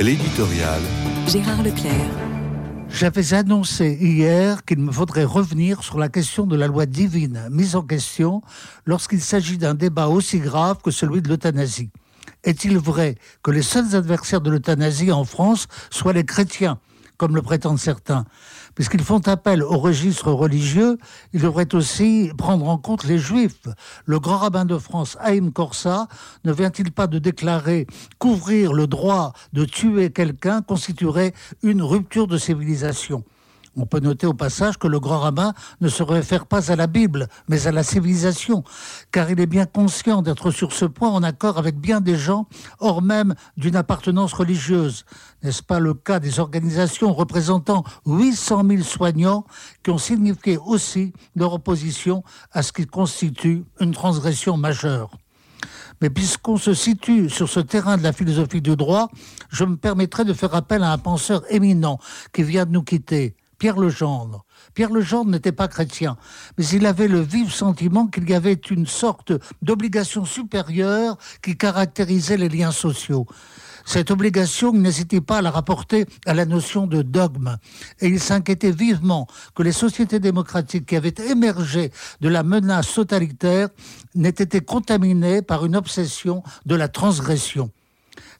L'éditorial. Gérard Leclerc. J'avais annoncé hier qu'il me faudrait revenir sur la question de la loi divine mise en question lorsqu'il s'agit d'un débat aussi grave que celui de l'euthanasie. Est-il vrai que les seuls adversaires de l'euthanasie en France soient les chrétiens comme le prétendent certains. Puisqu'ils font appel au registre religieux, ils devraient aussi prendre en compte les juifs. Le grand rabbin de France, Haïm Korsa, ne vient-il pas de déclarer qu'ouvrir le droit de tuer quelqu'un constituerait une rupture de civilisation? On peut noter au passage que le grand rabbin ne se réfère pas à la Bible, mais à la civilisation, car il est bien conscient d'être sur ce point en accord avec bien des gens, hors même d'une appartenance religieuse. N'est-ce pas le cas des organisations représentant 800 000 soignants qui ont signifié aussi leur opposition à ce qui constitue une transgression majeure? Mais puisqu'on se situe sur ce terrain de la philosophie du droit, je me permettrai de faire appel à un penseur éminent qui vient de nous quitter, Pierre Legendre. Pierre Legendre n'était pas chrétien, mais il avait le vif sentiment qu'il y avait une sorte d'obligation supérieure qui caractérisait les liens sociaux. Cette obligation n'hésitait pas à la rapporter à la notion de dogme. Et il s'inquiétait vivement que les sociétés démocratiques qui avaient émergé de la menace totalitaire n'aient été contaminées par une obsession de la transgression.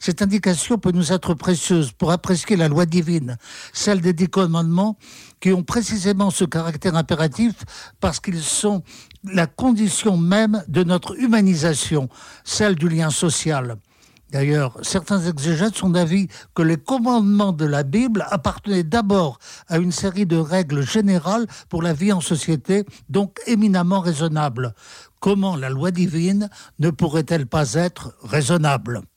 Cette indication peut nous être précieuse pour apprécier la loi divine, celle des dix commandements qui ont précisément ce caractère impératif parce qu'ils sont la condition même de notre humanisation, celle du lien social. D'ailleurs, certains exégètes sont d'avis que les commandements de la Bible appartenaient d'abord à une série de règles générales pour la vie en société, donc éminemment raisonnables. Comment la loi divine ne pourrait-elle pas être raisonnable?